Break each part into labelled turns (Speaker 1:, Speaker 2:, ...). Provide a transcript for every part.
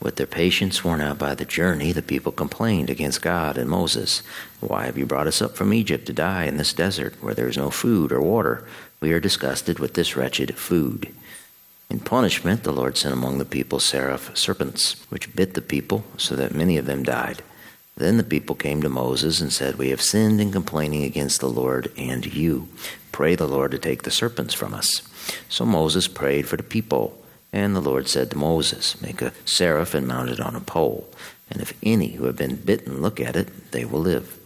Speaker 1: With their patience worn out by the journey, the people complained against God and Moses. Why have you brought us up from Egypt to die in this desert where there is no food or water? We are disgusted with this wretched food. In punishment, the Lord sent among the people seraph serpents, which bit the people, so that many of them died. Then the people came to Moses and said, We have sinned in complaining against the Lord and you. Pray the Lord to take the serpents from us. So Moses prayed for the people. And the Lord said to Moses, Make a seraph and mount it on a pole, and if any who have been bitten look at it, they will live.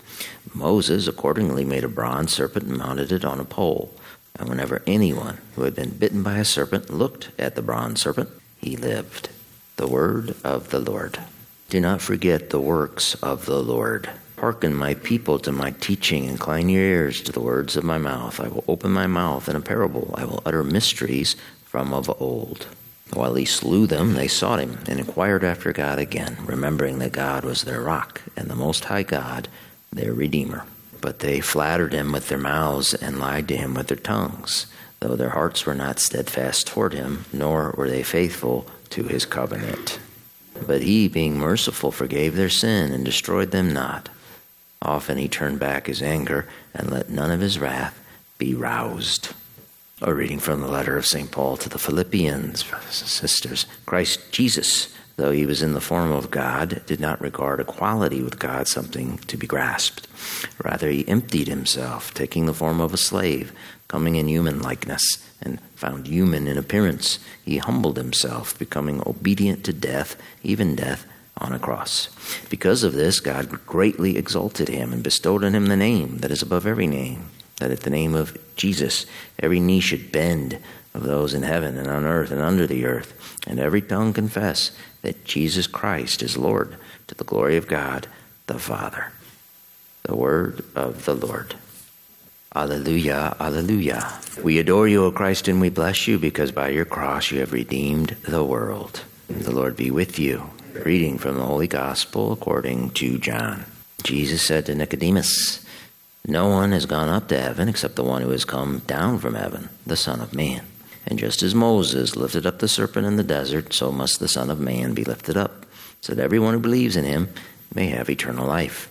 Speaker 1: Moses accordingly made a bronze serpent and mounted it on a pole. And whenever anyone who had been bitten by a serpent looked at the bronze serpent, he lived. The word of the Lord. Do not forget the works of the Lord. Hearken, my people, to my teaching. Incline your ears to the words of my mouth. I will open my mouth in a parable. I will utter mysteries from of old. While he slew them, they sought him and inquired after God again, remembering that God was their rock and the Most High God, their Redeemer. But they flattered him with their mouths and lied to him with their tongues, though their hearts were not steadfast toward him, nor were they faithful to his covenant. But he, being merciful, forgave their sin and destroyed them not. Often he turned back his anger and let none of his wrath be roused. A reading from the letter of St. Paul to the Philippians, brothers and sisters. Christ Jesus, though he was in the form of God, did not regard equality with God something to be grasped. Rather, he emptied himself, taking the form of a slave, coming in human likeness, and found human in appearance. He humbled himself, becoming obedient to death, even death on a cross. Because of this, God greatly exalted him and bestowed on him the name that is above every name that at the name of Jesus every knee should bend of those in heaven and on earth and under the earth, and every tongue confess that Jesus Christ is Lord to the glory of God the Father. The word of the Lord. Alleluia, alleluia. We adore you, O Christ, and we bless you because by your cross you have redeemed the world. The Lord be with you. Reading from the Holy Gospel according to John. Jesus said to Nicodemus, no one has gone up to heaven except the one who has come down from heaven, the Son of Man. And just as Moses lifted up the serpent in the desert, so must the Son of Man be lifted up, so that everyone who believes in him may have eternal life.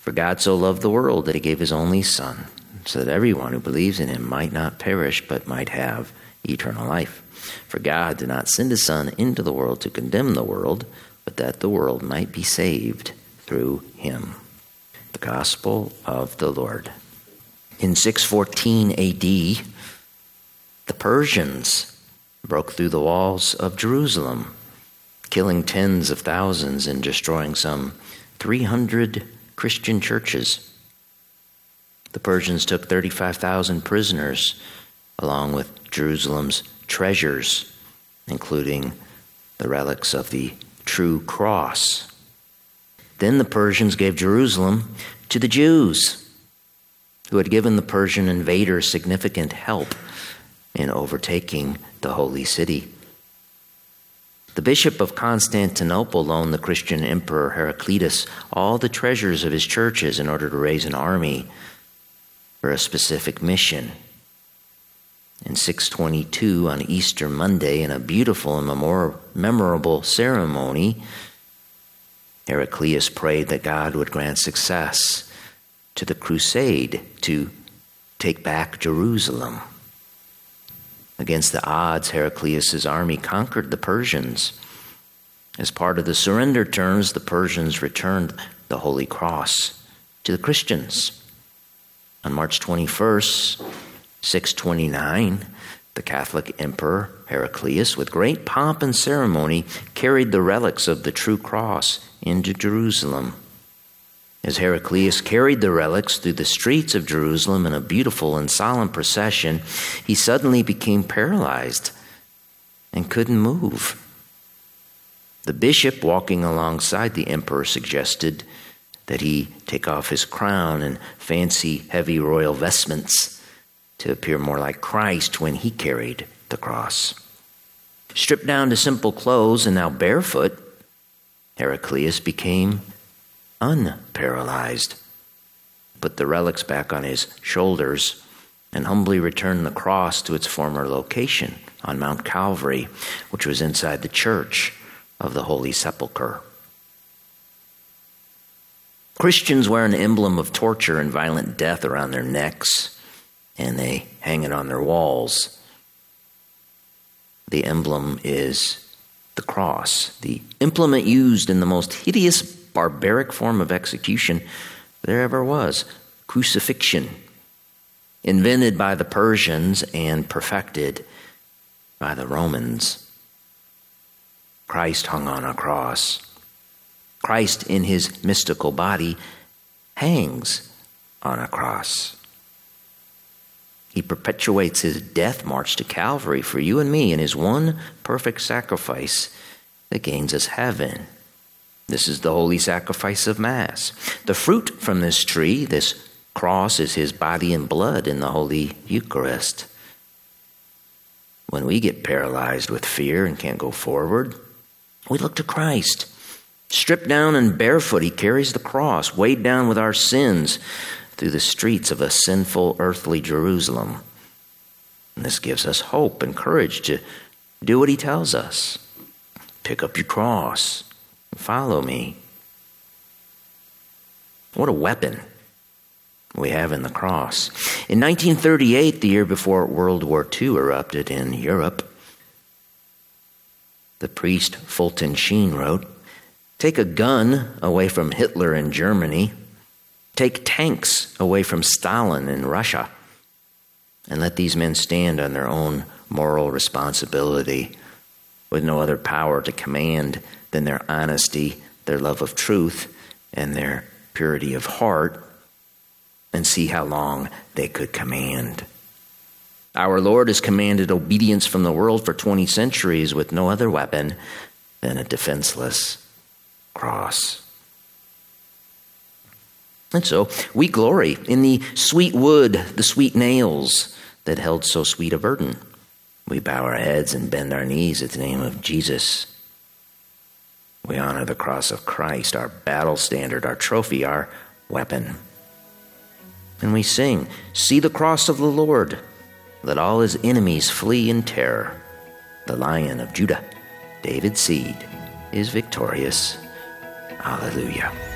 Speaker 1: For God so loved the world that he gave his only Son, so that everyone who believes in him might not perish, but might have eternal life. For God did not send his Son into the world to condemn the world, but that the world might be saved through him. The Gospel of the Lord. In 614 AD, the Persians broke through the walls of Jerusalem, killing tens of thousands and destroying some 300 Christian churches. The Persians took 35,000 prisoners, along with Jerusalem's treasures, including the relics of the true cross. Then the Persians gave Jerusalem to the Jews, who had given the Persian invaders significant help in overtaking the holy city. The bishop of Constantinople loaned the Christian emperor Heraclius all the treasures of his churches in order to raise an army for a specific mission. In 622, on Easter Monday, in a beautiful and memorable ceremony, Heraclius prayed that God would grant success to the crusade to take back Jerusalem. Against the odds, Heraclius' army conquered the Persians. As part of the surrender terms, the Persians returned the Holy Cross to the Christians. On March 21st, 629, the Catholic Emperor Heraclius, with great pomp and ceremony, carried the relics of the true cross into Jerusalem. As Heraclius carried the relics through the streets of Jerusalem in a beautiful and solemn procession, he suddenly became paralyzed and couldn't move. The bishop walking alongside the emperor suggested that he take off his crown and fancy heavy royal vestments to appear more like Christ when he carried the cross. Stripped down to simple clothes and now barefoot, Heraclius became unparalyzed, put the relics back on his shoulders, and humbly returned the cross to its former location on Mount Calvary, which was inside the church of the Holy Sepulchre. Christians wear an emblem of torture and violent death around their necks, and they hang it on their walls. The emblem is the cross, the implement used in the most hideous, barbaric form of execution there ever was crucifixion, invented by the Persians and perfected by the Romans. Christ hung on a cross. Christ, in his mystical body, hangs on a cross. He perpetuates his death march to Calvary for you and me in his one perfect sacrifice that gains us heaven. This is the holy sacrifice of Mass. The fruit from this tree, this cross, is his body and blood in the Holy Eucharist. When we get paralyzed with fear and can't go forward, we look to Christ. Stripped down and barefoot, he carries the cross, weighed down with our sins through the streets of a sinful earthly Jerusalem. And this gives us hope and courage to do what he tells us pick up your cross follow me. What a weapon we have in the cross. In 1938, the year before World War II erupted in Europe, the priest Fulton Sheen wrote Take a gun away from Hitler in Germany, take tanks away from Stalin in Russia, and let these men stand on their own moral responsibility with no other power to command than their honesty, their love of truth, and their purity of heart, and see how long they could command. Our Lord has commanded obedience from the world for 20 centuries with no other weapon than a defenseless cross. And so we glory in the sweet wood, the sweet nails that held so sweet a burden. We bow our heads and bend our knees at the name of Jesus. We honor the cross of Christ, our battle standard, our trophy, our weapon. And we sing, See the cross of the Lord. Let all his enemies flee in terror. The lion of Judah, David's seed, is victorious. Alleluia.